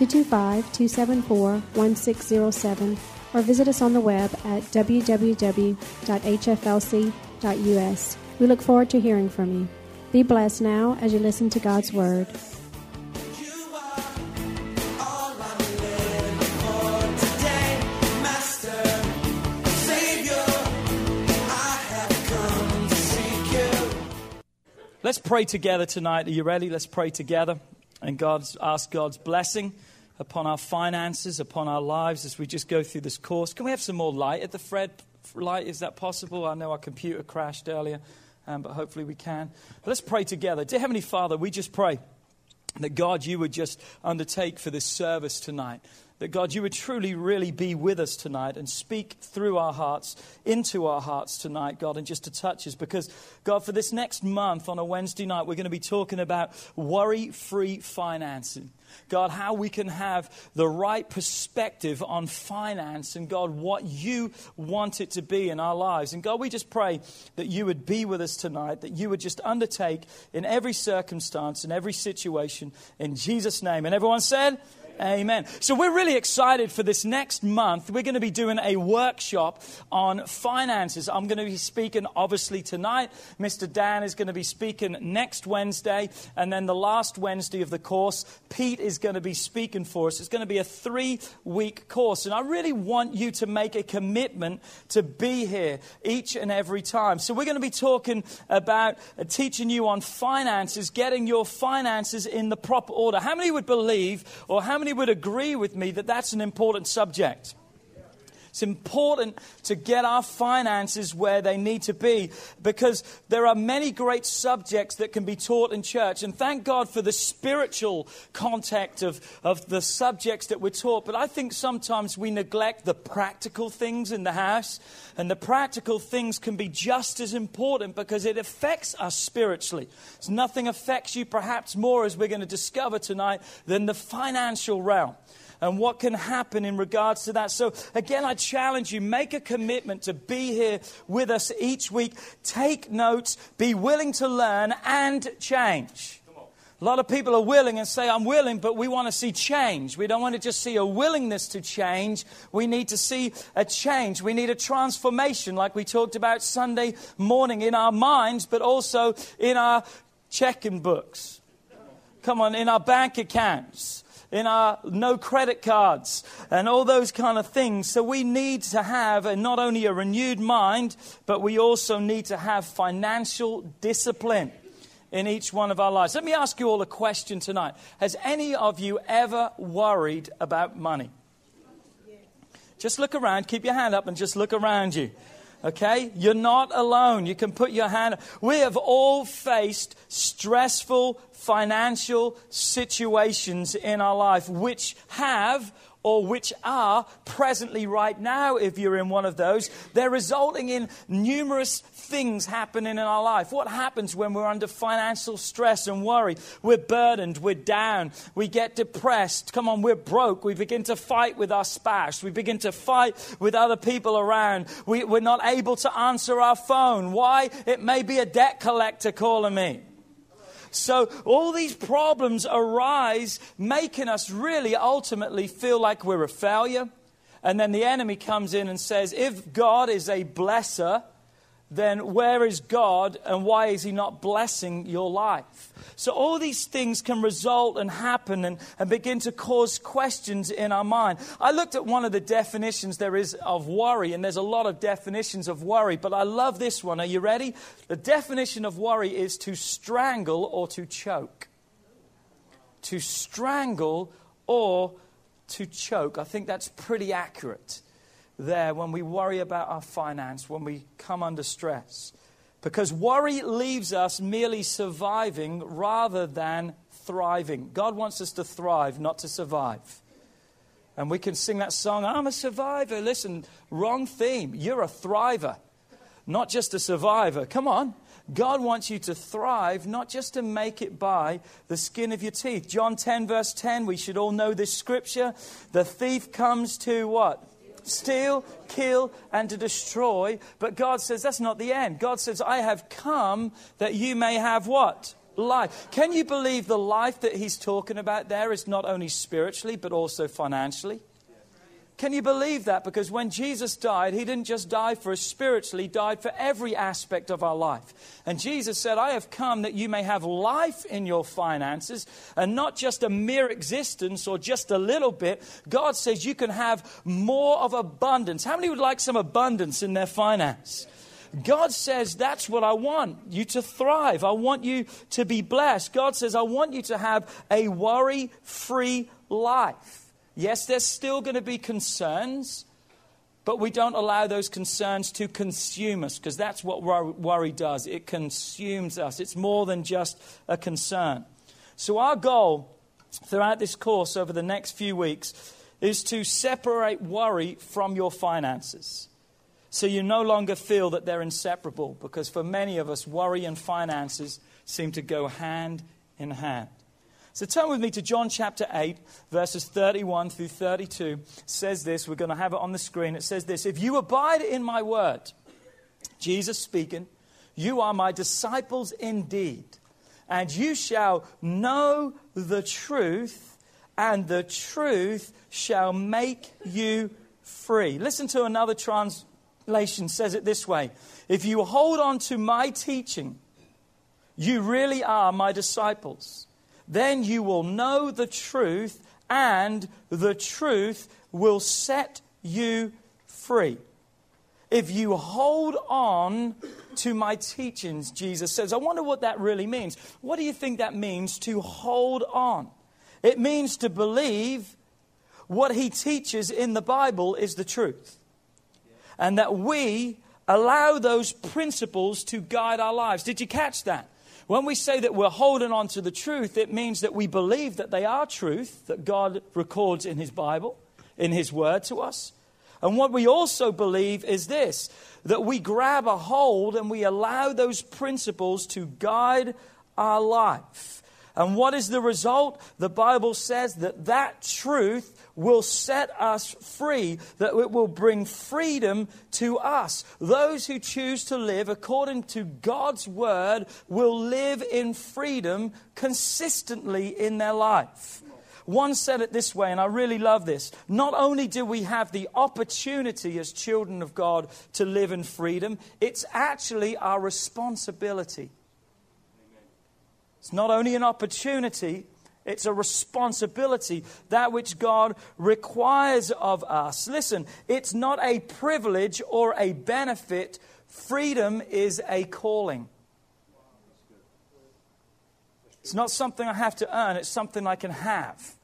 225 274 1607 or visit us on the web at www.hflc.us. We look forward to hearing from you. Be blessed now as you listen to God's Word. Let's pray together tonight. Are you ready? Let's pray together and God's ask God's blessing upon our finances, upon our lives as we just go through this course. Can we have some more light at the Fred light? Is that possible? I know our computer crashed earlier, um, but hopefully we can. But let's pray together. Dear Heavenly Father, we just pray that God, you would just undertake for this service tonight. That God, you would truly, really be with us tonight and speak through our hearts, into our hearts tonight, God, and just to touch us. Because, God, for this next month on a Wednesday night, we're going to be talking about worry free financing. God, how we can have the right perspective on finance and God, what you want it to be in our lives. And God, we just pray that you would be with us tonight, that you would just undertake in every circumstance, in every situation, in Jesus' name. And everyone said, Amen. So we're really excited for this next month. We're going to be doing a workshop on finances. I'm going to be speaking obviously tonight. Mr. Dan is going to be speaking next Wednesday. And then the last Wednesday of the course, Pete is going to be speaking for us. It's going to be a three week course. And I really want you to make a commitment to be here each and every time. So we're going to be talking about teaching you on finances, getting your finances in the proper order. How many would believe or how many would agree with me that that's an important subject? It's important to get our finances where they need to be because there are many great subjects that can be taught in church. And thank God for the spiritual contact of, of the subjects that we're taught. But I think sometimes we neglect the practical things in the house. And the practical things can be just as important because it affects us spiritually. So nothing affects you perhaps more, as we're going to discover tonight, than the financial realm and what can happen in regards to that. So, again, I challenge you make a commitment to be here with us each week. Take notes, be willing to learn, and change. A lot of people are willing and say, I'm willing, but we want to see change. We don't want to just see a willingness to change. We need to see a change. We need a transformation, like we talked about Sunday morning in our minds, but also in our checking books. Come on, in our bank accounts in our no credit cards and all those kind of things. So we need to have not only a renewed mind, but we also need to have financial discipline in each one of our lives. Let me ask you all a question tonight. Has any of you ever worried about money? Just look around, keep your hand up, and just look around you. Okay? You're not alone. You can put your hand. We have all faced stressful financial situations in our life which have or which are presently right now, if you're in one of those, they're resulting in numerous things happening in our life. What happens when we're under financial stress and worry? We're burdened, we're down, we get depressed. Come on, we're broke. We begin to fight with our spouse, we begin to fight with other people around. We, we're not able to answer our phone. Why? It may be a debt collector calling me. So all these problems arise, making us really ultimately feel like we're a failure. And then the enemy comes in and says, if God is a blesser, then where is God and why is He not blessing your life? So, all these things can result and happen and, and begin to cause questions in our mind. I looked at one of the definitions there is of worry, and there's a lot of definitions of worry, but I love this one. Are you ready? The definition of worry is to strangle or to choke. To strangle or to choke. I think that's pretty accurate there when we worry about our finance, when we come under stress. Because worry leaves us merely surviving rather than thriving. God wants us to thrive, not to survive. And we can sing that song, I'm a survivor. Listen, wrong theme. You're a thriver, not just a survivor. Come on. God wants you to thrive, not just to make it by the skin of your teeth. John 10, verse 10, we should all know this scripture. The thief comes to what? Steal, kill, and to destroy. But God says that's not the end. God says, I have come that you may have what? Life. Can you believe the life that he's talking about there is not only spiritually, but also financially? Can you believe that? Because when Jesus died, he didn't just die for us spiritually, he died for every aspect of our life. And Jesus said, I have come that you may have life in your finances and not just a mere existence or just a little bit. God says you can have more of abundance. How many would like some abundance in their finance? God says, That's what I want you to thrive. I want you to be blessed. God says, I want you to have a worry free life. Yes, there's still going to be concerns, but we don't allow those concerns to consume us because that's what worry does. It consumes us, it's more than just a concern. So, our goal throughout this course over the next few weeks is to separate worry from your finances. So you no longer feel that they're inseparable because for many of us, worry and finances seem to go hand in hand. So turn with me to John chapter 8, verses 31 through 32. It says this, we're going to have it on the screen. It says this If you abide in my word, Jesus speaking, you are my disciples indeed, and you shall know the truth, and the truth shall make you free. Listen to another translation says it this way If you hold on to my teaching, you really are my disciples then you will know the truth, and the truth will set you free. If you hold on to my teachings, Jesus says, I wonder what that really means. What do you think that means to hold on? It means to believe what he teaches in the Bible is the truth. And that we allow those principles to guide our lives. Did you catch that? When we say that we're holding on to the truth, it means that we believe that they are truth that God records in His Bible, in His Word to us. And what we also believe is this that we grab a hold and we allow those principles to guide our life. And what is the result? The Bible says that that truth will set us free, that it will bring freedom to us. Those who choose to live according to God's word will live in freedom consistently in their life. One said it this way, and I really love this. Not only do we have the opportunity as children of God to live in freedom, it's actually our responsibility. It's not only an opportunity, it's a responsibility, that which God requires of us. Listen, it's not a privilege or a benefit, freedom is a calling. It's not something I have to earn, it's something I can have.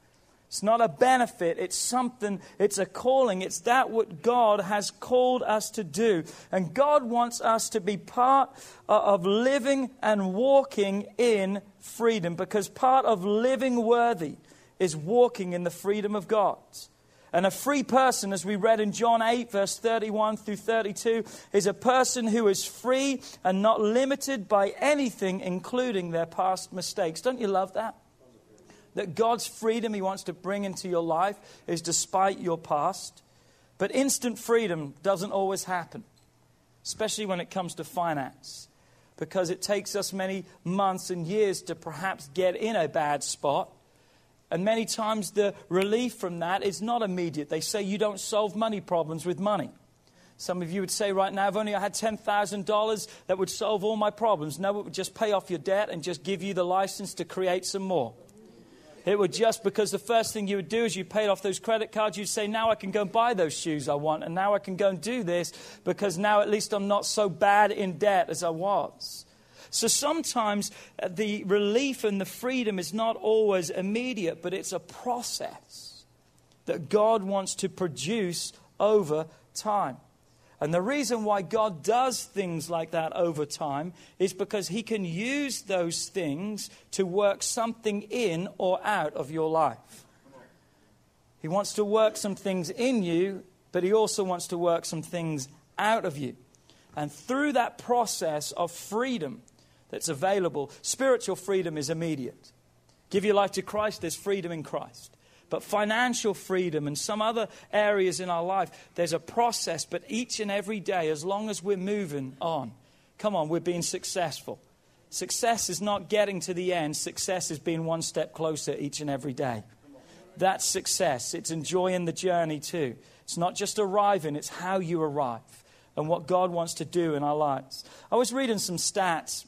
It's not a benefit, it's something, it's a calling. It's that what God has called us to do. And God wants us to be part of living and walking in freedom because part of living worthy is walking in the freedom of God. And a free person, as we read in John 8, verse 31 through 32, is a person who is free and not limited by anything, including their past mistakes. Don't you love that? That God's freedom He wants to bring into your life is despite your past. But instant freedom doesn't always happen, especially when it comes to finance, because it takes us many months and years to perhaps get in a bad spot. And many times the relief from that is not immediate. They say you don't solve money problems with money. Some of you would say right now, if only I had $10,000, that would solve all my problems. No, it would just pay off your debt and just give you the license to create some more. It would just because the first thing you would do is you paid off those credit cards, you'd say, Now I can go and buy those shoes I want, and now I can go and do this because now at least I'm not so bad in debt as I was. So sometimes uh, the relief and the freedom is not always immediate, but it's a process that God wants to produce over time. And the reason why God does things like that over time is because He can use those things to work something in or out of your life. He wants to work some things in you, but He also wants to work some things out of you. And through that process of freedom that's available, spiritual freedom is immediate. Give your life to Christ, there's freedom in Christ. But financial freedom and some other areas in our life, there's a process, but each and every day, as long as we're moving on, come on, we're being successful. Success is not getting to the end, success is being one step closer each and every day. That's success. It's enjoying the journey too. It's not just arriving, it's how you arrive and what God wants to do in our lives. I was reading some stats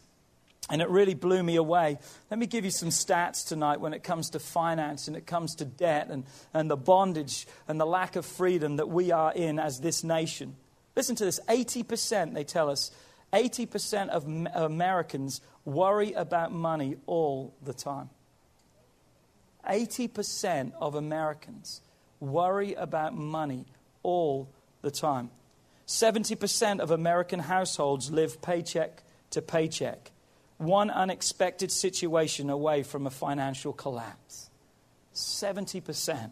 and it really blew me away. Let me give you some stats tonight when it comes to finance and it comes to debt and, and the bondage and the lack of freedom that we are in as this nation. Listen to this 80%, they tell us, 80% of Americans worry about money all the time. 80% of Americans worry about money all the time. 70% of American households live paycheck to paycheck one unexpected situation away from a financial collapse. 70%.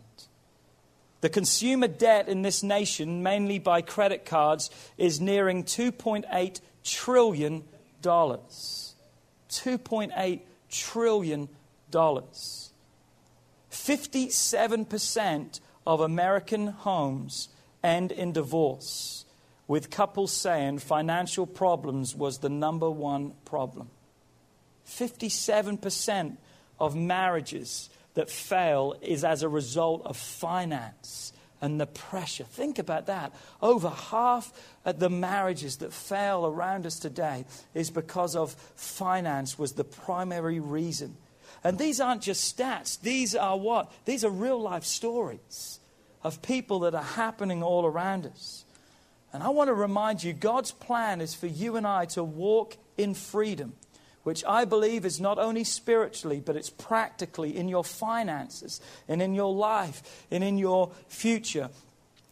The consumer debt in this nation, mainly by credit cards, is nearing $2.8 trillion. $2.8 trillion. 57% of American homes end in divorce, with couples saying financial problems was the number one problem. 57% of marriages that fail is as a result of finance and the pressure. Think about that. Over half of the marriages that fail around us today is because of finance was the primary reason. And these aren't just stats. These are what? These are real life stories of people that are happening all around us. And I want to remind you God's plan is for you and I to walk in freedom which I believe is not only spiritually, but it's practically in your finances and in your life and in your future.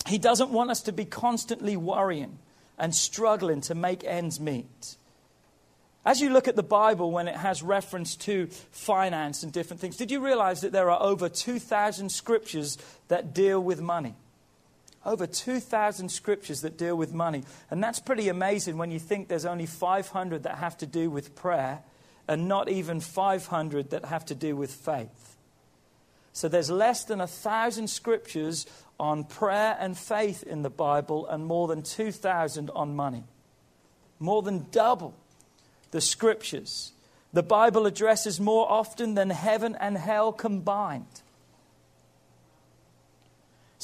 He doesn't want us to be constantly worrying and struggling to make ends meet. As you look at the Bible when it has reference to finance and different things, did you realize that there are over 2,000 scriptures that deal with money? Over 2,000 scriptures that deal with money. And that's pretty amazing when you think there's only 500 that have to do with prayer and not even 500 that have to do with faith. So there's less than a thousand scriptures on prayer and faith in the Bible and more than 2,000 on money. More than double the scriptures. The Bible addresses more often than heaven and hell combined.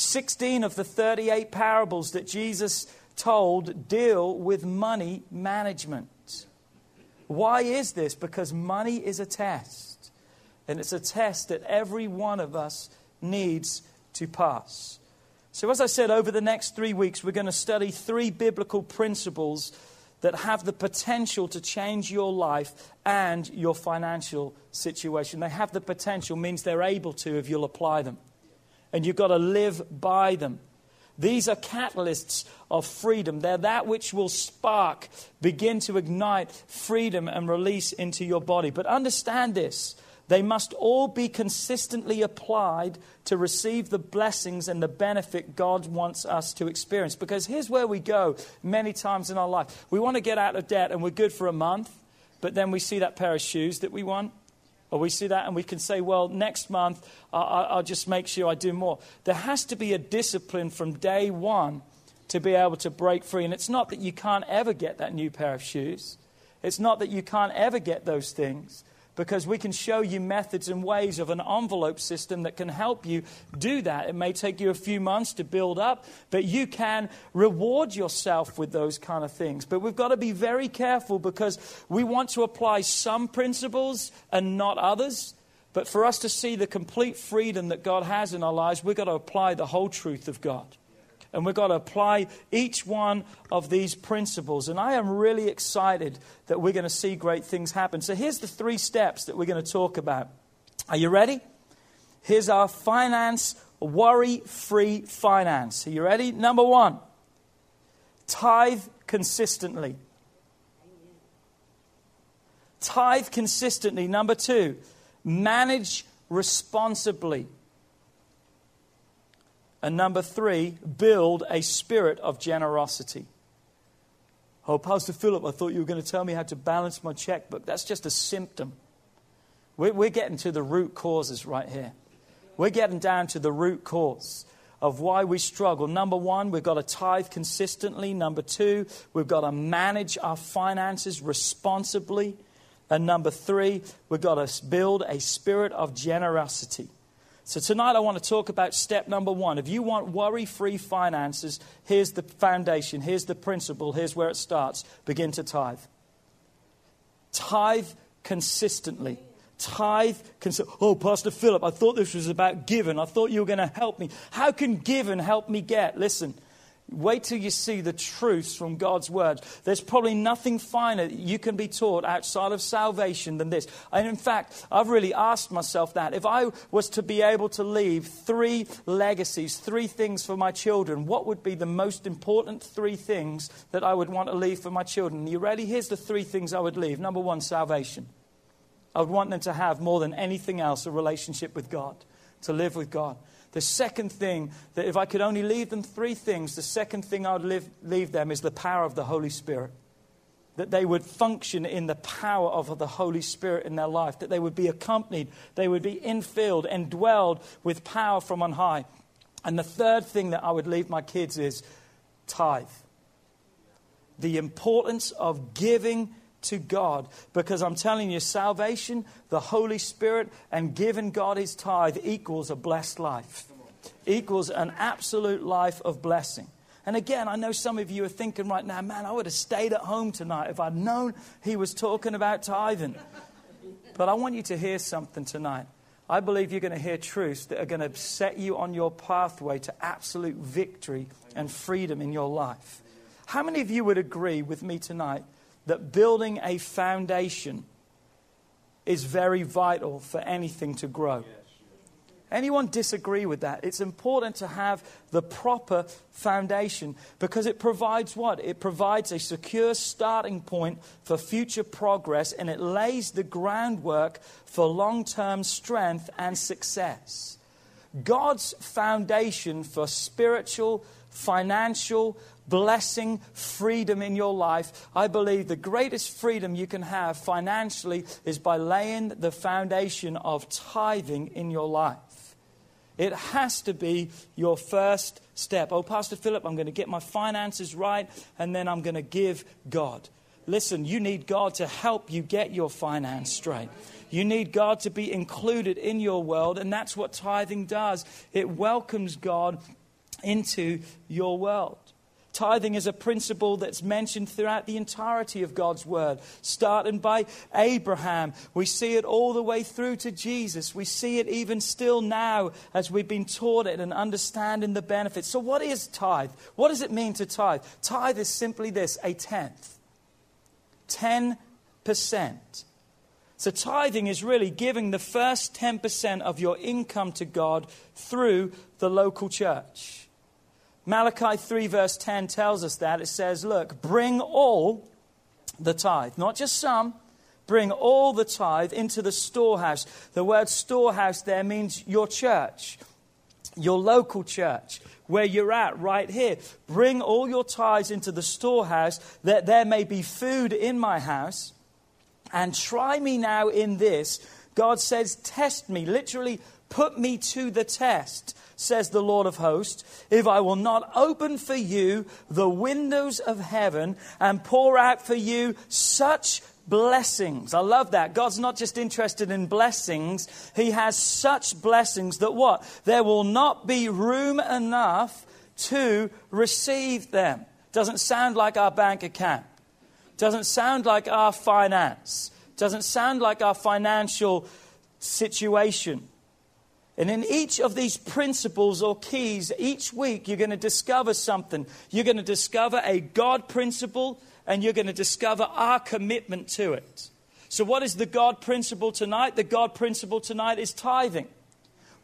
16 of the 38 parables that Jesus told deal with money management. Why is this? Because money is a test. And it's a test that every one of us needs to pass. So, as I said, over the next three weeks, we're going to study three biblical principles that have the potential to change your life and your financial situation. They have the potential, means they're able to if you'll apply them and you've got to live by them. These are catalysts of freedom. They're that which will spark, begin to ignite freedom and release into your body. But understand this they must all be consistently applied to receive the blessings and the benefit God wants us to experience. Because here's where we go many times in our life. We want to get out of debt and we're good for a month, but then we see that pair of shoes that we want or we see that and we can say, well, next month I'll just make sure I do more. There has to be a discipline from day one to be able to break free. And it's not that you can't ever get that new pair of shoes, it's not that you can't ever get those things because we can show you methods and ways of an envelope system that can help you do that. It may take you a few months to build up, but you can reward yourself with those kind of things. But we've got to be very careful because we want to apply some principles and not others. But for us to see the complete freedom that God has in our lives, we've got to apply the whole truth of God. And we've got to apply each one of these principles. And I am really excited that we're going to see great things happen. So here's the three steps that we're going to talk about. Are you ready? Here's our finance, worry free finance. Are you ready? Number one, tithe consistently. Tithe consistently. Number two, manage responsibly. And number three, build a spirit of generosity. Oh, Pastor Philip, I thought you were going to tell me how to balance my checkbook. That's just a symptom. We're, we're getting to the root causes right here. We're getting down to the root cause of why we struggle. Number one, we've got to tithe consistently. Number two, we've got to manage our finances responsibly. And number three, we've got to build a spirit of generosity. So, tonight I want to talk about step number one. If you want worry free finances, here's the foundation, here's the principle, here's where it starts. Begin to tithe. Tithe consistently. Tithe consistently. Oh, Pastor Philip, I thought this was about giving. I thought you were going to help me. How can giving help me get? Listen, Wait till you see the truths from God's word. There's probably nothing finer you can be taught outside of salvation than this. And in fact, I've really asked myself that. If I was to be able to leave three legacies, three things for my children, what would be the most important three things that I would want to leave for my children? You ready? Here's the three things I would leave. Number one, salvation. I would want them to have more than anything else a relationship with God, to live with God. The second thing, that if I could only leave them three things, the second thing I would leave, leave them is the power of the Holy Spirit. That they would function in the power of the Holy Spirit in their life, that they would be accompanied, they would be infilled and dwelled with power from on high. And the third thing that I would leave my kids is tithe. The importance of giving to God. Because I'm telling you, salvation, the Holy Spirit, and giving God his tithe equals a blessed life, equals an absolute life of blessing. And again, I know some of you are thinking right now, man, I would have stayed at home tonight if I'd known he was talking about tithing. But I want you to hear something tonight. I believe you're going to hear truths that are going to set you on your pathway to absolute victory and freedom in your life. How many of you would agree with me tonight that building a foundation is very vital for anything to grow. Anyone disagree with that? It's important to have the proper foundation because it provides what? It provides a secure starting point for future progress and it lays the groundwork for long term strength and success. God's foundation for spiritual, financial, blessing, freedom in your life. I believe the greatest freedom you can have financially is by laying the foundation of tithing in your life. It has to be your first step. Oh, Pastor Philip, I'm going to get my finances right and then I'm going to give God. Listen, you need God to help you get your finance straight. You need God to be included in your world, and that's what tithing does. It welcomes God into your world. Tithing is a principle that's mentioned throughout the entirety of God's Word, starting by Abraham. We see it all the way through to Jesus. We see it even still now as we've been taught it and understanding the benefits. So, what is tithe? What does it mean to tithe? Tithe is simply this a tenth. 10%. So, tithing is really giving the first 10% of your income to God through the local church. Malachi 3, verse 10 tells us that. It says, Look, bring all the tithe, not just some, bring all the tithe into the storehouse. The word storehouse there means your church, your local church, where you're at right here. Bring all your tithes into the storehouse that there may be food in my house. And try me now in this. God says, Test me, literally, put me to the test says the Lord of hosts, if I will not open for you the windows of heaven and pour out for you such blessings. I love that. God's not just interested in blessings, He has such blessings that what? There will not be room enough to receive them. Doesn't sound like our bank account. Doesn't sound like our finance. Doesn't sound like our financial situation. And in each of these principles or keys, each week you're going to discover something. You're going to discover a God principle and you're going to discover our commitment to it. So, what is the God principle tonight? The God principle tonight is tithing.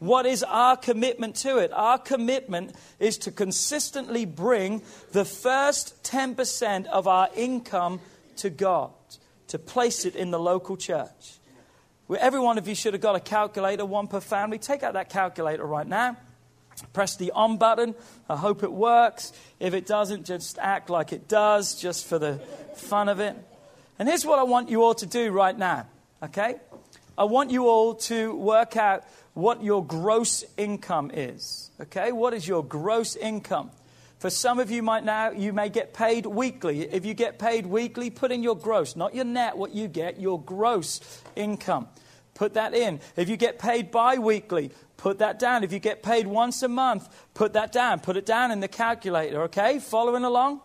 What is our commitment to it? Our commitment is to consistently bring the first 10% of our income to God, to place it in the local church. Every one of you should have got a calculator, one per family. Take out that calculator right now. Press the on button. I hope it works. If it doesn't, just act like it does, just for the fun of it. And here's what I want you all to do right now, okay? I want you all to work out what your gross income is, okay? What is your gross income? For some of you might now, you may get paid weekly. If you get paid weekly, put in your gross, not your net, what you get, your gross income. Put that in. If you get paid bi weekly, put that down. If you get paid once a month, put that down. Put it down in the calculator, okay? Following along?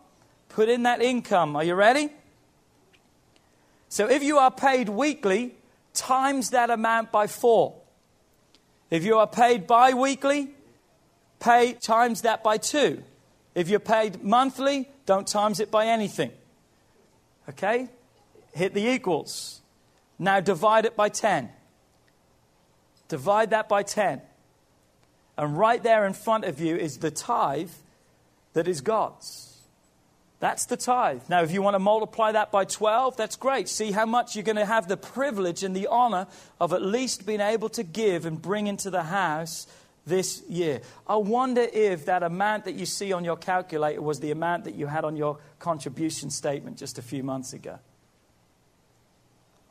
Put in that income. Are you ready? So if you are paid weekly, times that amount by four. If you are paid bi weekly, pay times that by two. If you're paid monthly, don't times it by anything. Okay? Hit the equals. Now divide it by 10. Divide that by 10. And right there in front of you is the tithe that is God's. That's the tithe. Now, if you want to multiply that by 12, that's great. See how much you're going to have the privilege and the honor of at least being able to give and bring into the house this year. I wonder if that amount that you see on your calculator was the amount that you had on your contribution statement just a few months ago.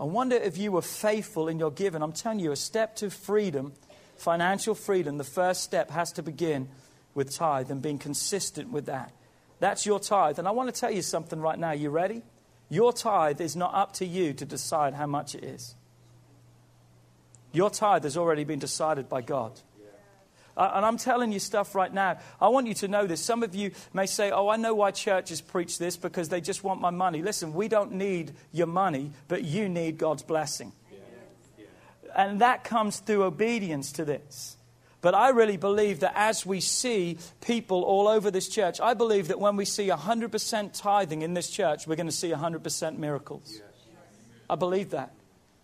I wonder if you were faithful in your giving. I'm telling you, a step to freedom, financial freedom, the first step has to begin with tithe and being consistent with that. That's your tithe. And I want to tell you something right now. You ready? Your tithe is not up to you to decide how much it is. Your tithe has already been decided by God. Uh, and I'm telling you stuff right now. I want you to know this. Some of you may say, Oh, I know why churches preach this because they just want my money. Listen, we don't need your money, but you need God's blessing. Yeah. Yeah. And that comes through obedience to this. But I really believe that as we see people all over this church, I believe that when we see 100% tithing in this church, we're going to see 100% miracles. Yes. I believe that.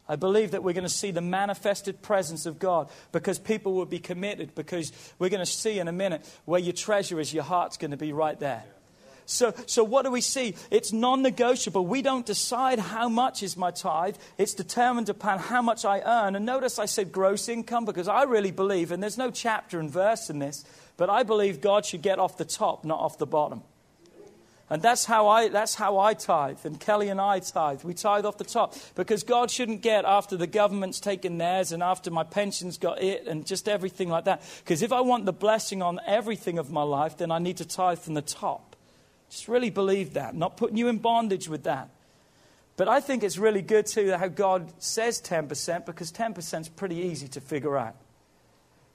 I believe that we're going to see the manifested presence of God because people will be committed, because we're going to see in a minute where your treasure is, your heart's going to be right there. So, so what do we see? It's non negotiable. We don't decide how much is my tithe, it's determined upon how much I earn. And notice I said gross income because I really believe, and there's no chapter and verse in this, but I believe God should get off the top, not off the bottom. And that's how I, that's how I tithe, and Kelly and I tithe. We tithe off the top because God shouldn't get after the government's taken theirs and after my pension's got it and just everything like that. Because if I want the blessing on everything of my life, then I need to tithe from the top. Just really believe that. Not putting you in bondage with that. But I think it's really good too how God says 10% because 10% is pretty easy to figure out.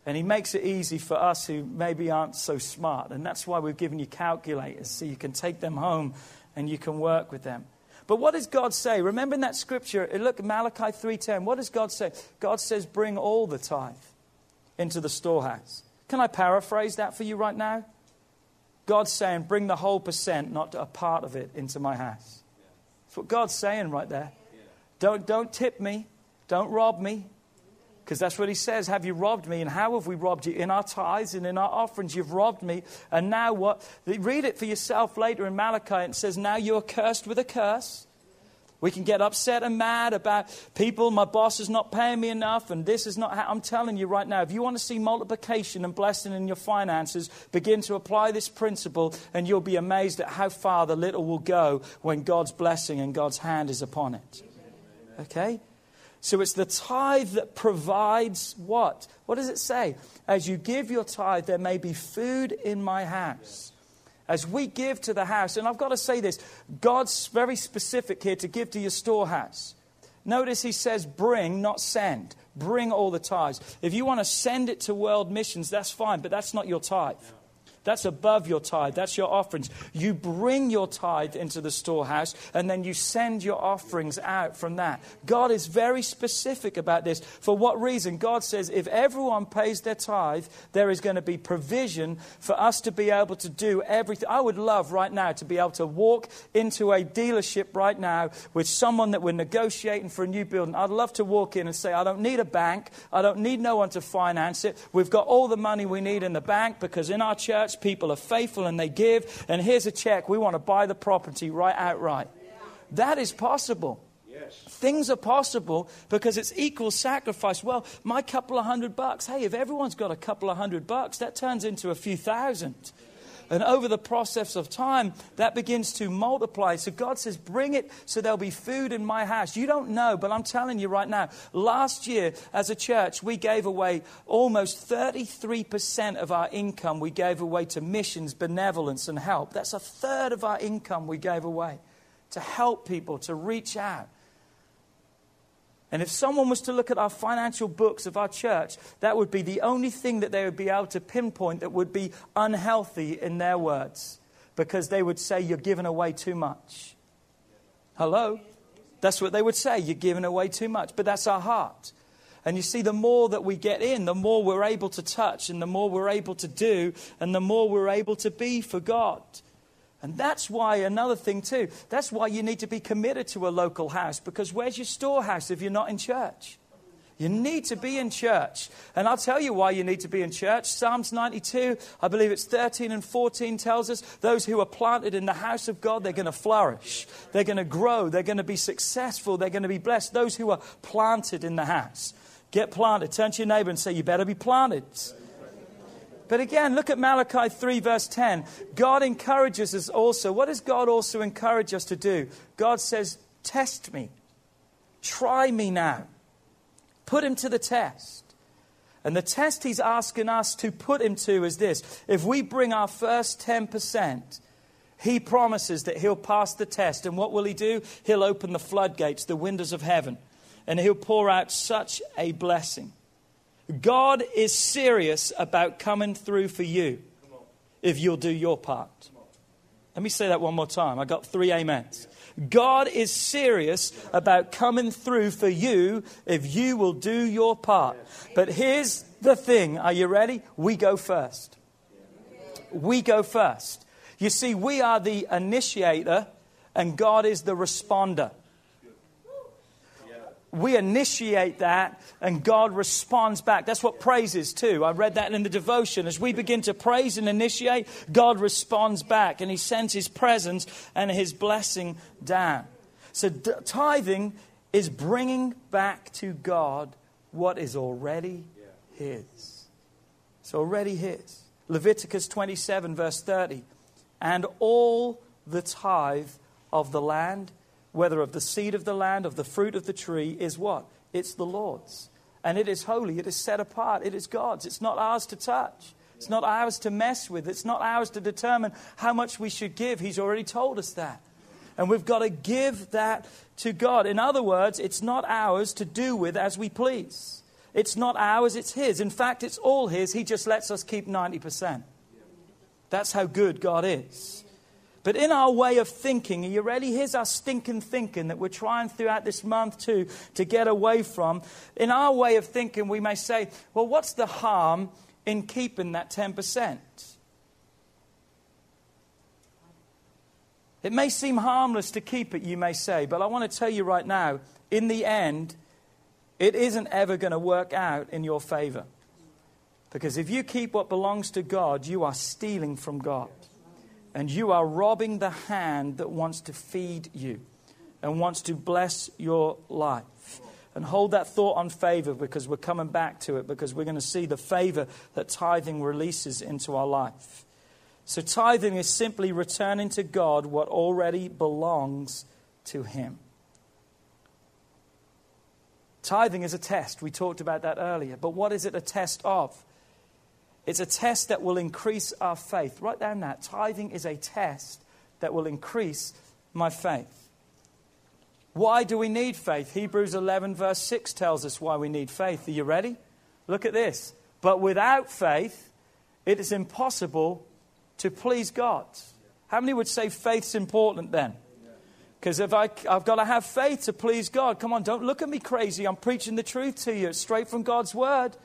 And he makes it easy for us who maybe aren't so smart. And that's why we've given you calculators so you can take them home and you can work with them. But what does God say? Remember in that scripture, look Malachi 3:10. What does God say? God says, "Bring all the tithe into the storehouse." Can I paraphrase that for you right now? God's saying, "Bring the whole percent, not a part of it, into my house." That's what God's saying right there. Don't, don't tip me. Don't rob me. Because that's what he says. Have you robbed me? And how have we robbed you? In our tithes and in our offerings, you've robbed me. And now what? Read it for yourself later in Malachi. It says, Now you're cursed with a curse. We can get upset and mad about people. My boss is not paying me enough, and this is not how. I'm telling you right now, if you want to see multiplication and blessing in your finances, begin to apply this principle, and you'll be amazed at how far the little will go when God's blessing and God's hand is upon it. Okay? So it's the tithe that provides what? What does it say? As you give your tithe, there may be food in my house. As we give to the house, and I've got to say this God's very specific here to give to your storehouse. Notice he says, bring, not send. Bring all the tithes. If you want to send it to world missions, that's fine, but that's not your tithe. That's above your tithe. That's your offerings. You bring your tithe into the storehouse and then you send your offerings out from that. God is very specific about this. For what reason? God says if everyone pays their tithe, there is going to be provision for us to be able to do everything. I would love right now to be able to walk into a dealership right now with someone that we're negotiating for a new building. I'd love to walk in and say, I don't need a bank. I don't need no one to finance it. We've got all the money we need in the bank because in our church, people are faithful and they give, and here's a check. We want to buy the property right outright. That is possible. Things are possible because it's equal sacrifice. Well, my couple of hundred bucks, hey, if everyone's got a couple of hundred bucks, that turns into a few thousand. And over the process of time, that begins to multiply. So God says, Bring it so there'll be food in my house. You don't know, but I'm telling you right now, last year as a church, we gave away almost 33% of our income we gave away to missions, benevolence, and help. That's a third of our income we gave away to help people, to reach out. And if someone was to look at our financial books of our church, that would be the only thing that they would be able to pinpoint that would be unhealthy in their words, because they would say, You're giving away too much. Hello? That's what they would say, You're giving away too much. But that's our heart. And you see, the more that we get in, the more we're able to touch, and the more we're able to do, and the more we're able to be for God. And that's why, another thing too, that's why you need to be committed to a local house because where's your storehouse if you're not in church? You need to be in church. And I'll tell you why you need to be in church. Psalms 92, I believe it's 13 and 14, tells us those who are planted in the house of God, they're going to flourish. They're going to grow. They're going to be successful. They're going to be blessed. Those who are planted in the house. Get planted. Turn to your neighbor and say, You better be planted. But again, look at Malachi 3, verse 10. God encourages us also. What does God also encourage us to do? God says, Test me. Try me now. Put him to the test. And the test he's asking us to put him to is this if we bring our first 10%, he promises that he'll pass the test. And what will he do? He'll open the floodgates, the windows of heaven, and he'll pour out such a blessing. God is serious about coming through for you if you'll do your part. Let me say that one more time. I got three amens. God is serious about coming through for you if you will do your part. But here's the thing are you ready? We go first. We go first. You see, we are the initiator and God is the responder we initiate that and God responds back. That's what praise is too. I read that in the devotion. As we begin to praise and initiate, God responds back and He sends His presence and His blessing down. So tithing is bringing back to God what is already His. It's already His. Leviticus 27, verse 30. And all the tithe of the land whether of the seed of the land, of the fruit of the tree, is what? It's the Lord's. And it is holy, it is set apart, it is God's. It's not ours to touch. It's not ours to mess with. It's not ours to determine how much we should give. He's already told us that. And we've got to give that to God. In other words, it's not ours to do with as we please. It's not ours, it's His. In fact, it's all His. He just lets us keep 90%. That's how good God is. But in our way of thinking, are you ready? Here's our stinking thinking that we're trying throughout this month to, to get away from. In our way of thinking, we may say, well, what's the harm in keeping that 10%? It may seem harmless to keep it, you may say, but I want to tell you right now, in the end, it isn't ever going to work out in your favor. Because if you keep what belongs to God, you are stealing from God and you are robbing the hand that wants to feed you and wants to bless your life. And hold that thought on favor because we're coming back to it because we're going to see the favor that tithing releases into our life. So, tithing is simply returning to God what already belongs to Him. Tithing is a test. We talked about that earlier. But what is it a test of? It's a test that will increase our faith. Write down that. Tithing is a test that will increase my faith. Why do we need faith? Hebrews 11, verse 6 tells us why we need faith. Are you ready? Look at this. But without faith, it is impossible to please God. How many would say faith's important then? Because if I, I've got to have faith to please God. Come on, don't look at me crazy. I'm preaching the truth to you. It's straight from God's word.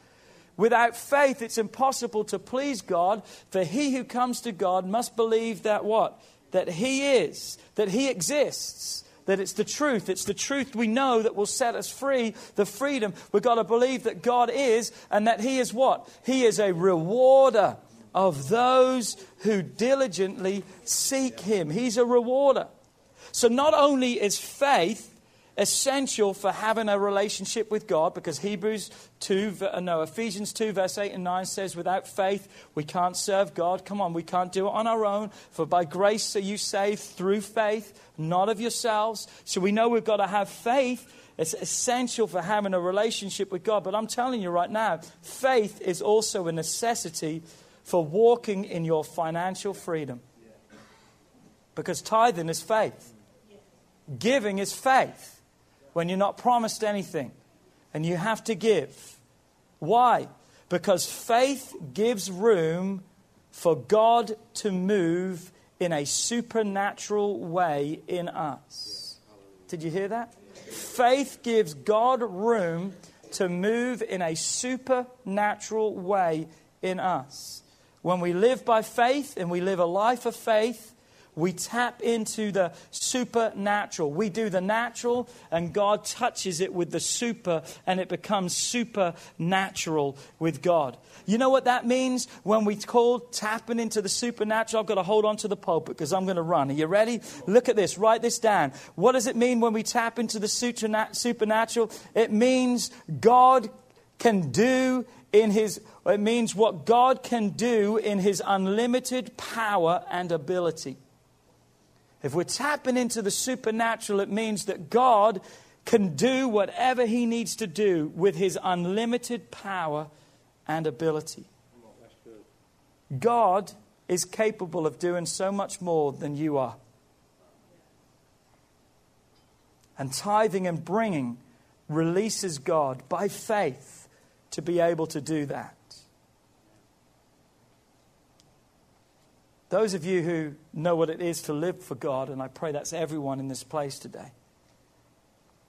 Without faith, it's impossible to please God, for he who comes to God must believe that what? That he is, that he exists, that it's the truth. It's the truth we know that will set us free, the freedom. We've got to believe that God is, and that he is what? He is a rewarder of those who diligently seek him. He's a rewarder. So not only is faith essential for having a relationship with God because Hebrews 2, uh, no, Ephesians 2, verse 8 and 9 says, without faith, we can't serve God. Come on, we can't do it on our own. For by grace are you saved through faith, not of yourselves. So we know we've got to have faith. It's essential for having a relationship with God. But I'm telling you right now, faith is also a necessity for walking in your financial freedom. Because tithing is faith, giving is faith when you're not promised anything and you have to give. Why? Because faith gives room for God to move in a supernatural way in us. Did you hear that? Faith gives God room to move in a supernatural way in us. When we live by faith and we live a life of faith, we tap into the supernatural. We do the natural, and God touches it with the super, and it becomes supernatural with God. You know what that means when we call tapping into the supernatural? I've got to hold on to the pulpit because I'm going to run. Are you ready? Look at this. Write this down. What does it mean when we tap into the supernatural? It means God can do in his it means what God can do in his unlimited power and ability. If we're tapping into the supernatural, it means that God can do whatever He needs to do with His unlimited power and ability. God is capable of doing so much more than you are. And tithing and bringing releases God by faith to be able to do that. Those of you who know what it is to live for God, and I pray that's everyone in this place today.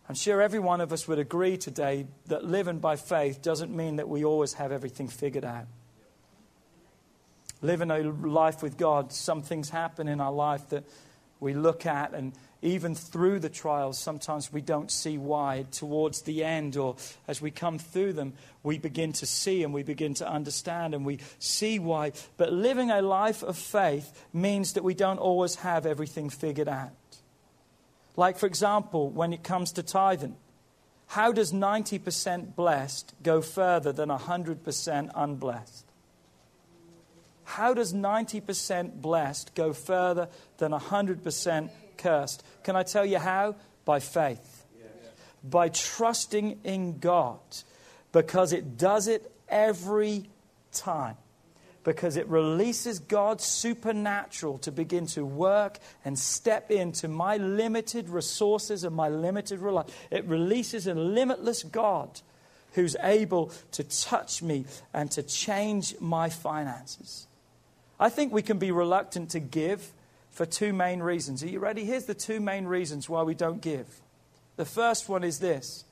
I'm sure every one of us would agree today that living by faith doesn't mean that we always have everything figured out. Living a life with God, some things happen in our life that we look at and even through the trials, sometimes we don't see why. Towards the end, or as we come through them, we begin to see and we begin to understand and we see why. But living a life of faith means that we don't always have everything figured out. Like, for example, when it comes to tithing, how does 90% blessed go further than 100% unblessed? How does 90% blessed go further than 100% cursed. Can I tell you how? By faith. By trusting in God. Because it does it every time. Because it releases God's supernatural to begin to work and step into my limited resources and my limited life. It releases a limitless God who's able to touch me and to change my finances. I think we can be reluctant to give for two main reasons. Are you ready? Here's the two main reasons why we don't give. The first one is this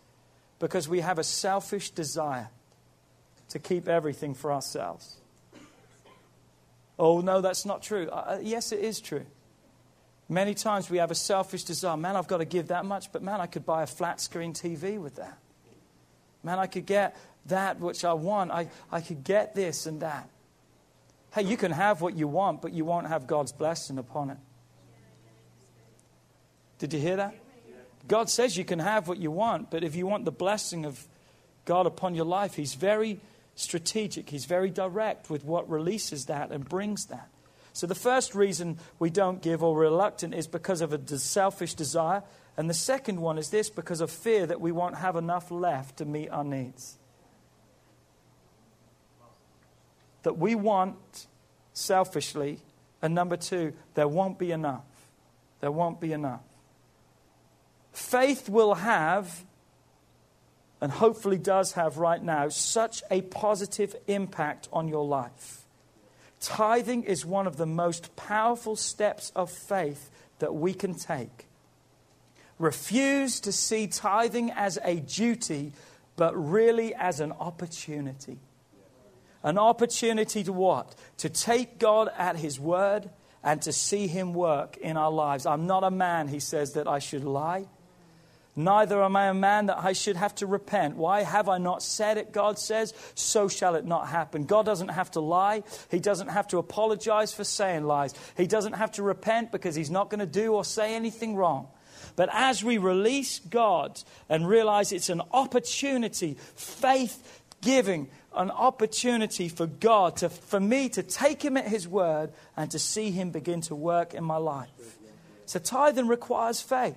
because we have a selfish desire to keep everything for ourselves. Oh, no, that's not true. Uh, uh, yes, it is true. Many times we have a selfish desire. Man, I've got to give that much, but man, I could buy a flat screen TV with that. Man, I could get that which I want. I, I could get this and that. Hey, you can have what you want, but you won't have God's blessing upon it. Did you hear that? God says you can have what you want, but if you want the blessing of God upon your life, He's very strategic, He's very direct with what releases that and brings that. So, the first reason we don't give or reluctant is because of a selfish desire. And the second one is this because of fear that we won't have enough left to meet our needs. That we want selfishly. And number two, there won't be enough. There won't be enough. Faith will have, and hopefully does have right now, such a positive impact on your life. Tithing is one of the most powerful steps of faith that we can take. Refuse to see tithing as a duty, but really as an opportunity. An opportunity to what? To take God at His word and to see Him work in our lives. I'm not a man, he says, that I should lie. Neither am I a man that I should have to repent. Why have I not said it? God says, so shall it not happen. God doesn't have to lie. He doesn't have to apologize for saying lies. He doesn't have to repent because he's not going to do or say anything wrong. But as we release God and realize it's an opportunity, faith giving, an opportunity for God, to, for me to take Him at His word and to see Him begin to work in my life. So tithing requires faith.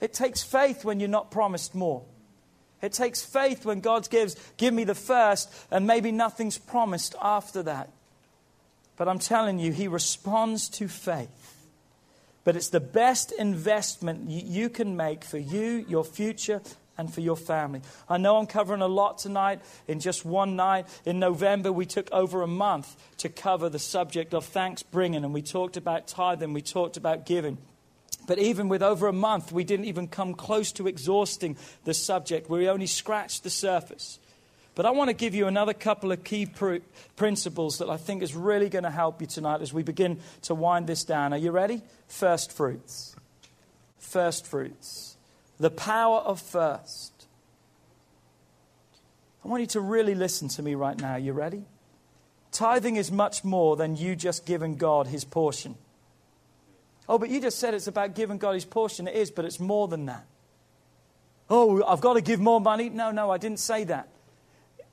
It takes faith when you're not promised more. It takes faith when God gives, give me the first, and maybe nothing's promised after that. But I'm telling you, He responds to faith. But it's the best investment you can make for you, your future, and for your family. I know I'm covering a lot tonight in just one night. In November, we took over a month to cover the subject of thanks bringing, and we talked about tithing, we talked about giving. But even with over a month, we didn't even come close to exhausting the subject. We only scratched the surface. But I want to give you another couple of key pr- principles that I think is really going to help you tonight as we begin to wind this down. Are you ready? First fruits. First fruits. The power of first. I want you to really listen to me right now. You ready? Tithing is much more than you just giving God his portion. Oh, but you just said it's about giving God his portion. It is, but it's more than that. Oh, I've got to give more money. No, no, I didn't say that.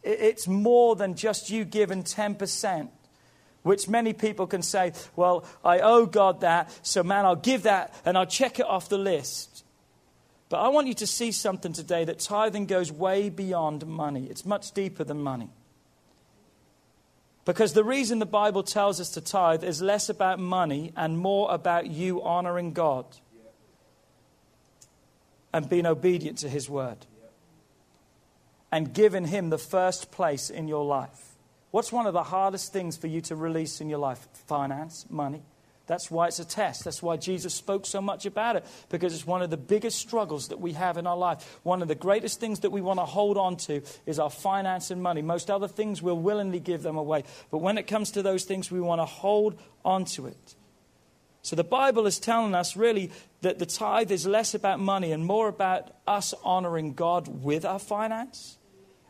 It's more than just you giving 10%, which many people can say, well, I owe God that, so man, I'll give that and I'll check it off the list. But I want you to see something today that tithing goes way beyond money, it's much deeper than money. Because the reason the Bible tells us to tithe is less about money and more about you honoring God and being obedient to His word and giving Him the first place in your life. What's one of the hardest things for you to release in your life? Finance, money. That's why it's a test. That's why Jesus spoke so much about it, because it's one of the biggest struggles that we have in our life. One of the greatest things that we want to hold on to is our finance and money. Most other things we'll willingly give them away. But when it comes to those things, we want to hold on to it. So the Bible is telling us really that the tithe is less about money and more about us honoring God with our finance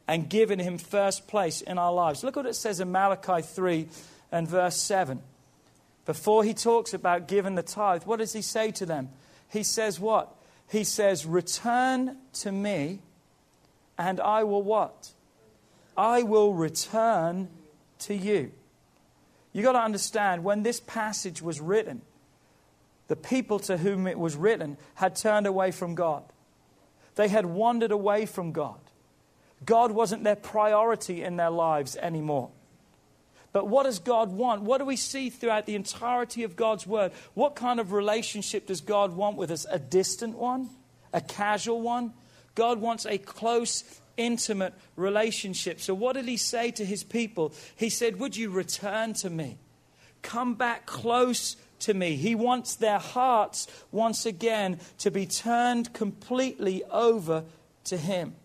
and giving Him first place in our lives. Look what it says in Malachi 3 and verse 7. Before he talks about giving the tithe, what does he say to them? He says, What? He says, Return to me, and I will what? I will return to you. You've got to understand, when this passage was written, the people to whom it was written had turned away from God. They had wandered away from God. God wasn't their priority in their lives anymore. But what does God want? What do we see throughout the entirety of God's word? What kind of relationship does God want with us? A distant one? A casual one? God wants a close, intimate relationship. So, what did he say to his people? He said, Would you return to me? Come back close to me. He wants their hearts once again to be turned completely over to him.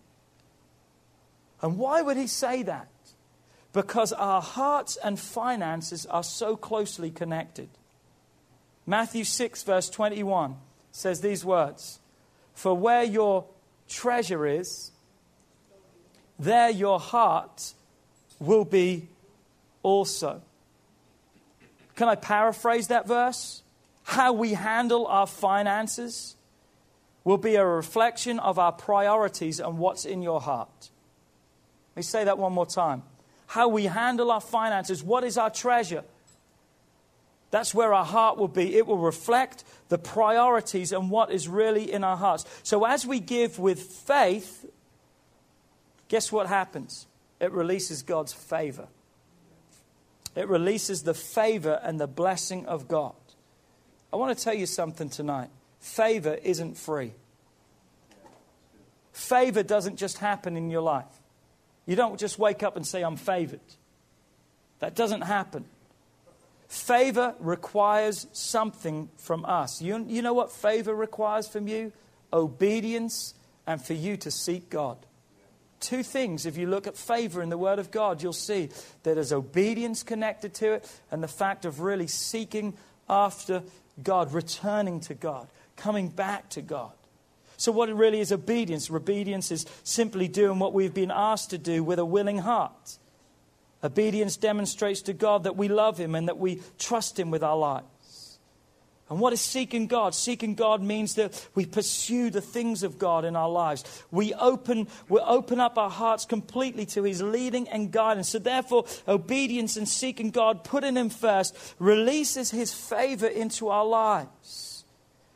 And why would he say that? Because our hearts and finances are so closely connected. Matthew 6, verse 21 says these words For where your treasure is, there your heart will be also. Can I paraphrase that verse? How we handle our finances will be a reflection of our priorities and what's in your heart. Let me say that one more time how we handle our finances, what is our treasure. That's where our heart will be. It will reflect the priorities and what is really in our hearts. So as we give with faith, guess what happens? It releases God's favor. It releases the favor and the blessing of God. I want to tell you something tonight. Favor isn't free. Favor doesn't just happen in your life. You don't just wake up and say, I'm favored. That doesn't happen. Favor requires something from us. You, you know what favor requires from you? Obedience and for you to seek God. Two things. If you look at favor in the Word of God, you'll see that there's obedience connected to it and the fact of really seeking after God, returning to God, coming back to God. So, what really is obedience? Obedience is simply doing what we've been asked to do with a willing heart. Obedience demonstrates to God that we love Him and that we trust Him with our lives. And what is seeking God? Seeking God means that we pursue the things of God in our lives. We open, we open up our hearts completely to His leading and guidance. So, therefore, obedience and seeking God, putting Him first, releases His favor into our lives.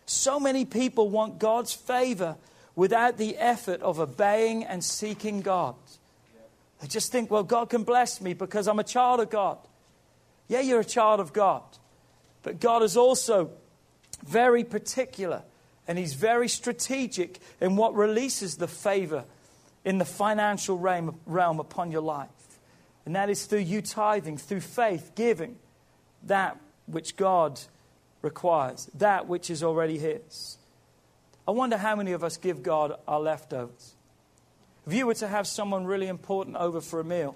So many people want God's favor without the effort of obeying and seeking God. They just think, well, God can bless me because I'm a child of God. Yeah, you're a child of God. But God is also very particular and He's very strategic in what releases the favor in the financial realm, realm upon your life. And that is through you tithing, through faith, giving that which God requires, that which is already His. I wonder how many of us give God our leftovers. If you were to have someone really important over for a meal,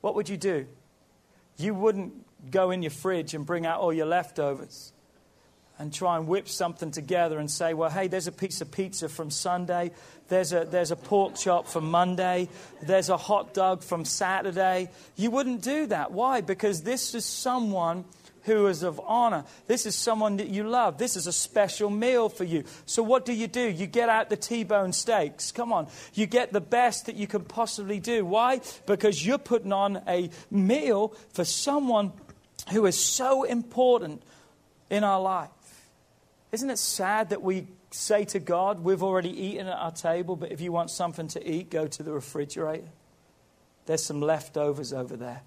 what would you do? You wouldn't go in your fridge and bring out all your leftovers and try and whip something together and say, well, hey, there's a piece of pizza from Sunday, there's a, there's a pork chop from Monday, there's a hot dog from Saturday. You wouldn't do that. Why? Because this is someone who is of honor. This is someone that you love. This is a special meal for you. So, what do you do? You get out the T bone steaks. Come on. You get the best that you can possibly do. Why? Because you're putting on a meal for someone who is so important in our life. Isn't it sad that we say to God, We've already eaten at our table, but if you want something to eat, go to the refrigerator? There's some leftovers over there.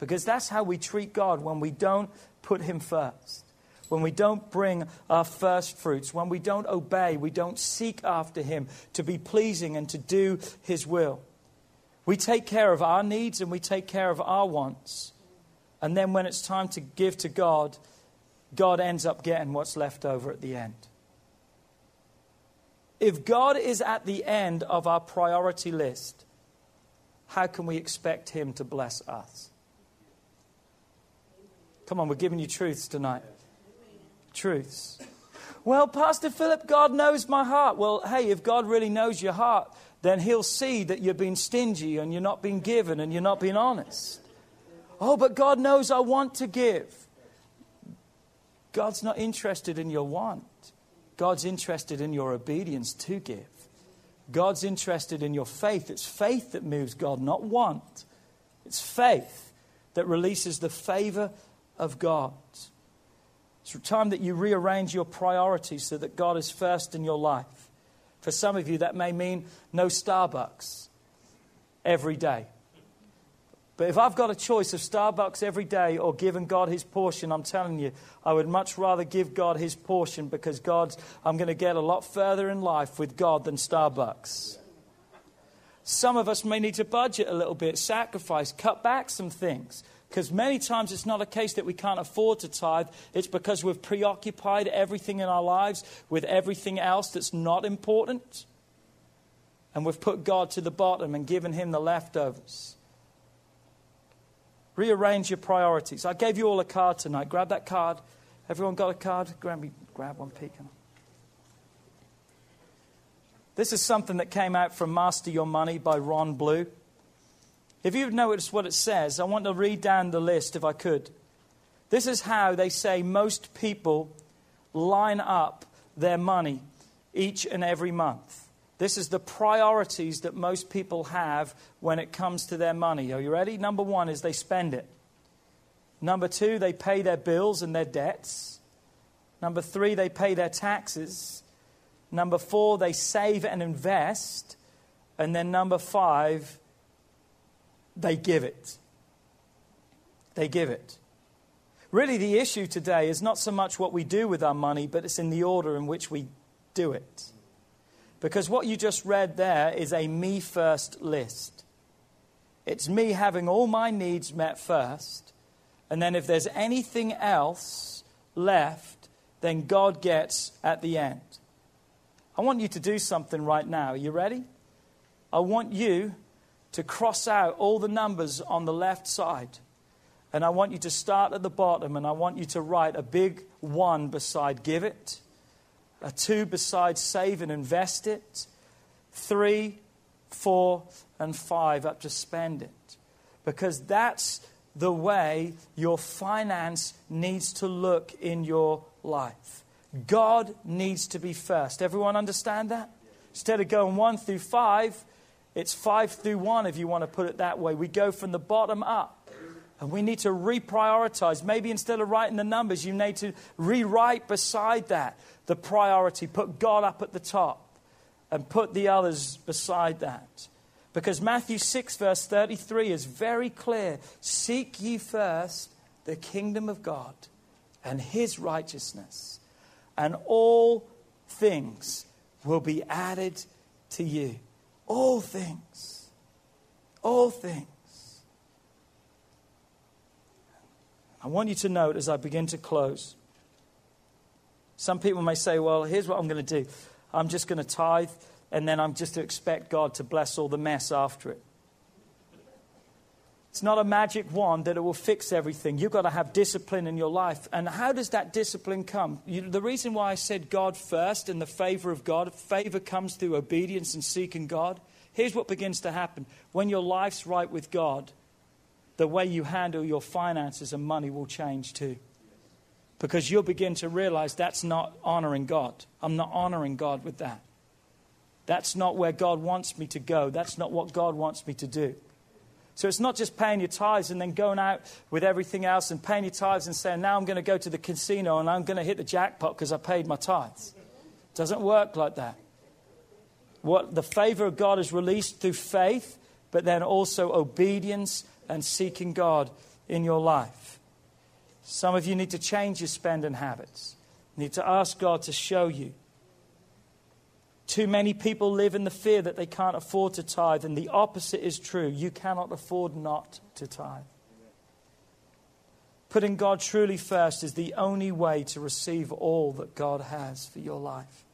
Because that's how we treat God when we don't put Him first. When we don't bring our first fruits, when we don't obey, we don't seek after Him to be pleasing and to do His will. We take care of our needs and we take care of our wants. And then when it's time to give to God, God ends up getting what's left over at the end. If God is at the end of our priority list, how can we expect Him to bless us? Come on, we're giving you truths tonight. Truths. Well, Pastor Philip, God knows my heart. Well, hey, if God really knows your heart, then He'll see that you're being stingy and you're not being given and you're not being honest. Oh, but God knows I want to give. God's not interested in your want. God's interested in your obedience to give. God's interested in your faith. It's faith that moves God, not want. It's faith that releases the favor of God. It's time that you rearrange your priorities so that God is first in your life. For some of you, that may mean no Starbucks every day. But if I've got a choice of Starbucks every day or giving God his portion, I'm telling you, I would much rather give God his portion because God's, I'm going to get a lot further in life with God than Starbucks. Some of us may need to budget a little bit, sacrifice, cut back some things. Because many times it's not a case that we can't afford to tithe, it's because we've preoccupied everything in our lives with everything else that's not important. And we've put God to the bottom and given Him the leftovers. Rearrange your priorities. I gave you all a card tonight. Grab that card. Everyone got a card? Grab, me, grab one, peek. This is something that came out from Master Your Money by Ron Blue. If you've noticed what it says, I want to read down the list if I could. This is how they say most people line up their money each and every month. This is the priorities that most people have when it comes to their money. Are you ready? Number one is they spend it. Number two, they pay their bills and their debts. Number three, they pay their taxes. Number four, they save and invest. And then number five, they give it. They give it. Really, the issue today is not so much what we do with our money, but it's in the order in which we do it. Because what you just read there is a me first list. It's me having all my needs met first, and then if there's anything else left, then God gets at the end. I want you to do something right now. Are you ready? I want you to cross out all the numbers on the left side. And I want you to start at the bottom and I want you to write a big one beside give it, a two beside save and invest it, three, four, and five up to spend it. Because that's the way your finance needs to look in your life. God needs to be first. Everyone understand that? Instead of going one through five, it's five through one if you want to put it that way. We go from the bottom up. And we need to reprioritize. Maybe instead of writing the numbers, you need to rewrite beside that the priority. Put God up at the top and put the others beside that. Because Matthew 6, verse 33 is very clear Seek ye first the kingdom of God and his righteousness, and all things will be added to you. All things. All things. I want you to note as I begin to close. Some people may say, well, here's what I'm going to do I'm just going to tithe, and then I'm just to expect God to bless all the mess after it. It's not a magic wand that it will fix everything. You've got to have discipline in your life. And how does that discipline come? You, the reason why I said God first and the favor of God, favor comes through obedience and seeking God. Here's what begins to happen when your life's right with God, the way you handle your finances and money will change too. Because you'll begin to realize that's not honoring God. I'm not honoring God with that. That's not where God wants me to go. That's not what God wants me to do. So it's not just paying your tithes and then going out with everything else and paying your tithes and saying, now I'm going to go to the casino and I'm going to hit the jackpot because I paid my tithes. It doesn't work like that. What the favor of God is released through faith, but then also obedience and seeking God in your life. Some of you need to change your spending habits. You need to ask God to show you. Too many people live in the fear that they can't afford to tithe, and the opposite is true. You cannot afford not to tithe. Putting God truly first is the only way to receive all that God has for your life.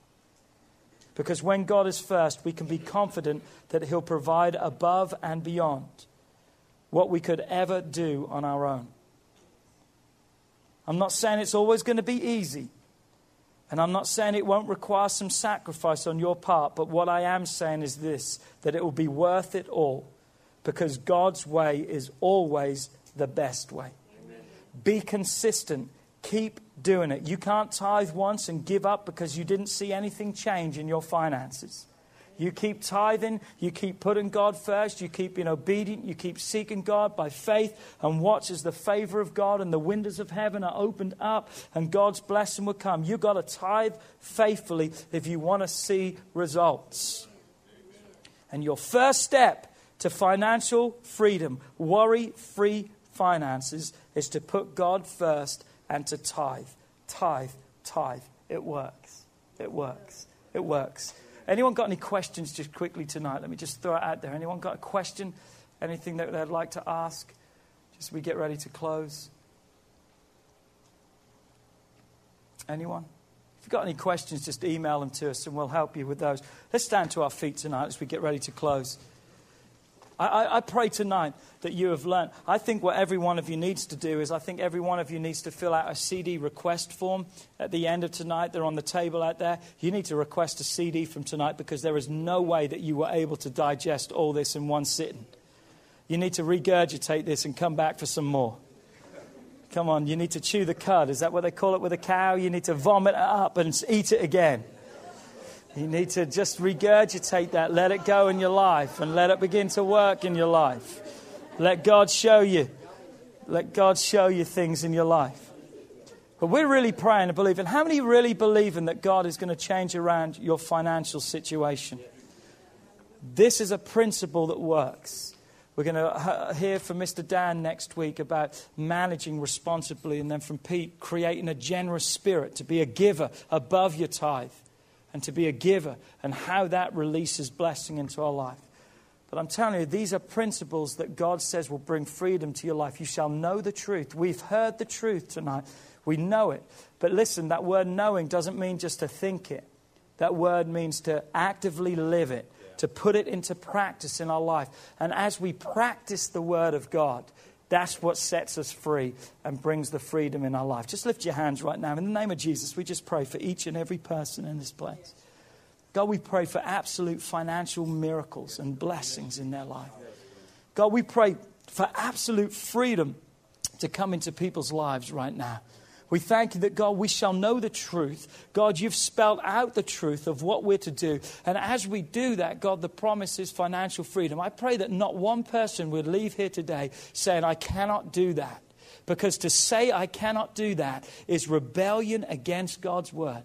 Because when God is first, we can be confident that He'll provide above and beyond what we could ever do on our own. I'm not saying it's always going to be easy. And I'm not saying it won't require some sacrifice on your part, but what I am saying is this that it will be worth it all because God's way is always the best way. Amen. Be consistent, keep doing it. You can't tithe once and give up because you didn't see anything change in your finances. You keep tithing, you keep putting God first, you keep being obedient, you keep seeking God by faith, and watch as the favor of God and the windows of heaven are opened up and God's blessing will come. You've got to tithe faithfully if you want to see results. And your first step to financial freedom, worry free finances, is to put God first and to tithe. Tithe, tithe. It works. It works. It works. Anyone got any questions just quickly tonight? Let me just throw it out there. Anyone got a question? Anything that they'd like to ask? Just we get ready to close. Anyone? If you've got any questions, just email them to us and we'll help you with those. Let's stand to our feet tonight as we get ready to close. I, I, pray tonight that you have learned. I think what every one of you needs to do is I think every one of you needs to fill out a CD request form at the end of tonight. They're on the table out there. You need to request a CD from tonight because there is no way that you were able to digest all this in one sitting. You need to regurgitate this and come back for some more. Come on, you need to chew the cud. Is that what they call it with a cow? You need to vomit it up and eat it again. You need to just regurgitate that, let it go in your life, and let it begin to work in your life. Let God show you. Let God show you things in your life. But we're really praying and believing. How many really believe in that God is going to change around your financial situation? This is a principle that works. We're going to hear from Mr. Dan next week about managing responsibly, and then from Pete, creating a generous spirit to be a giver above your tithe and to be a giver and how that releases blessing into our life. But I'm telling you, these are principles that God says will bring freedom to your life. You shall know the truth. We've heard the truth tonight. We know it. But listen, that word knowing doesn't mean just to think it, that word means to actively live it, to put it into practice in our life. And as we practice the word of God, that's what sets us free and brings the freedom in our life. Just lift your hands right now. In the name of Jesus, we just pray for each and every person in this place. God, we pray for absolute financial miracles and blessings in their life. God, we pray for absolute freedom to come into people's lives right now. We thank you that, God, we shall know the truth. God, you've spelled out the truth of what we're to do. And as we do that, God, the promise is financial freedom. I pray that not one person would leave here today saying, I cannot do that. Because to say I cannot do that is rebellion against God's word.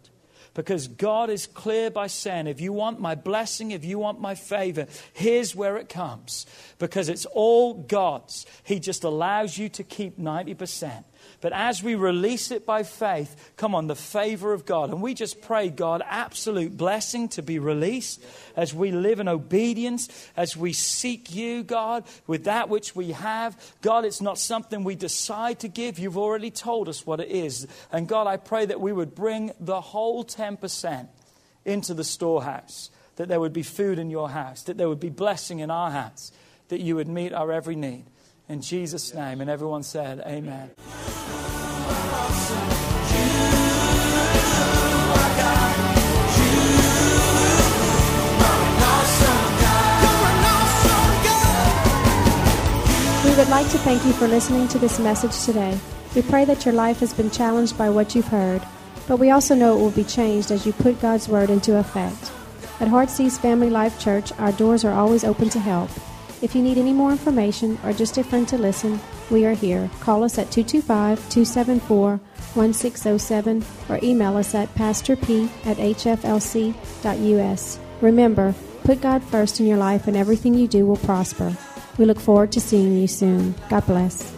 Because God is clear by saying, if you want my blessing, if you want my favor, here's where it comes. Because it's all God's. He just allows you to keep 90%. But as we release it by faith, come on, the favor of God. And we just pray, God, absolute blessing to be released as we live in obedience, as we seek you, God, with that which we have. God, it's not something we decide to give. You've already told us what it is. And God, I pray that we would bring the whole 10% into the storehouse, that there would be food in your house, that there would be blessing in our house, that you would meet our every need. In Jesus' name. And everyone said, Amen. We would like to thank you for listening to this message today. We pray that your life has been challenged by what you've heard, but we also know it will be changed as you put God's Word into effect. At Heartsease Family Life Church, our doors are always open to help. If you need any more information or just a friend to listen, we are here. Call us at 225 274 1607 or email us at pastorp at hflc.us. Remember, put God first in your life and everything you do will prosper. We look forward to seeing you soon. God bless.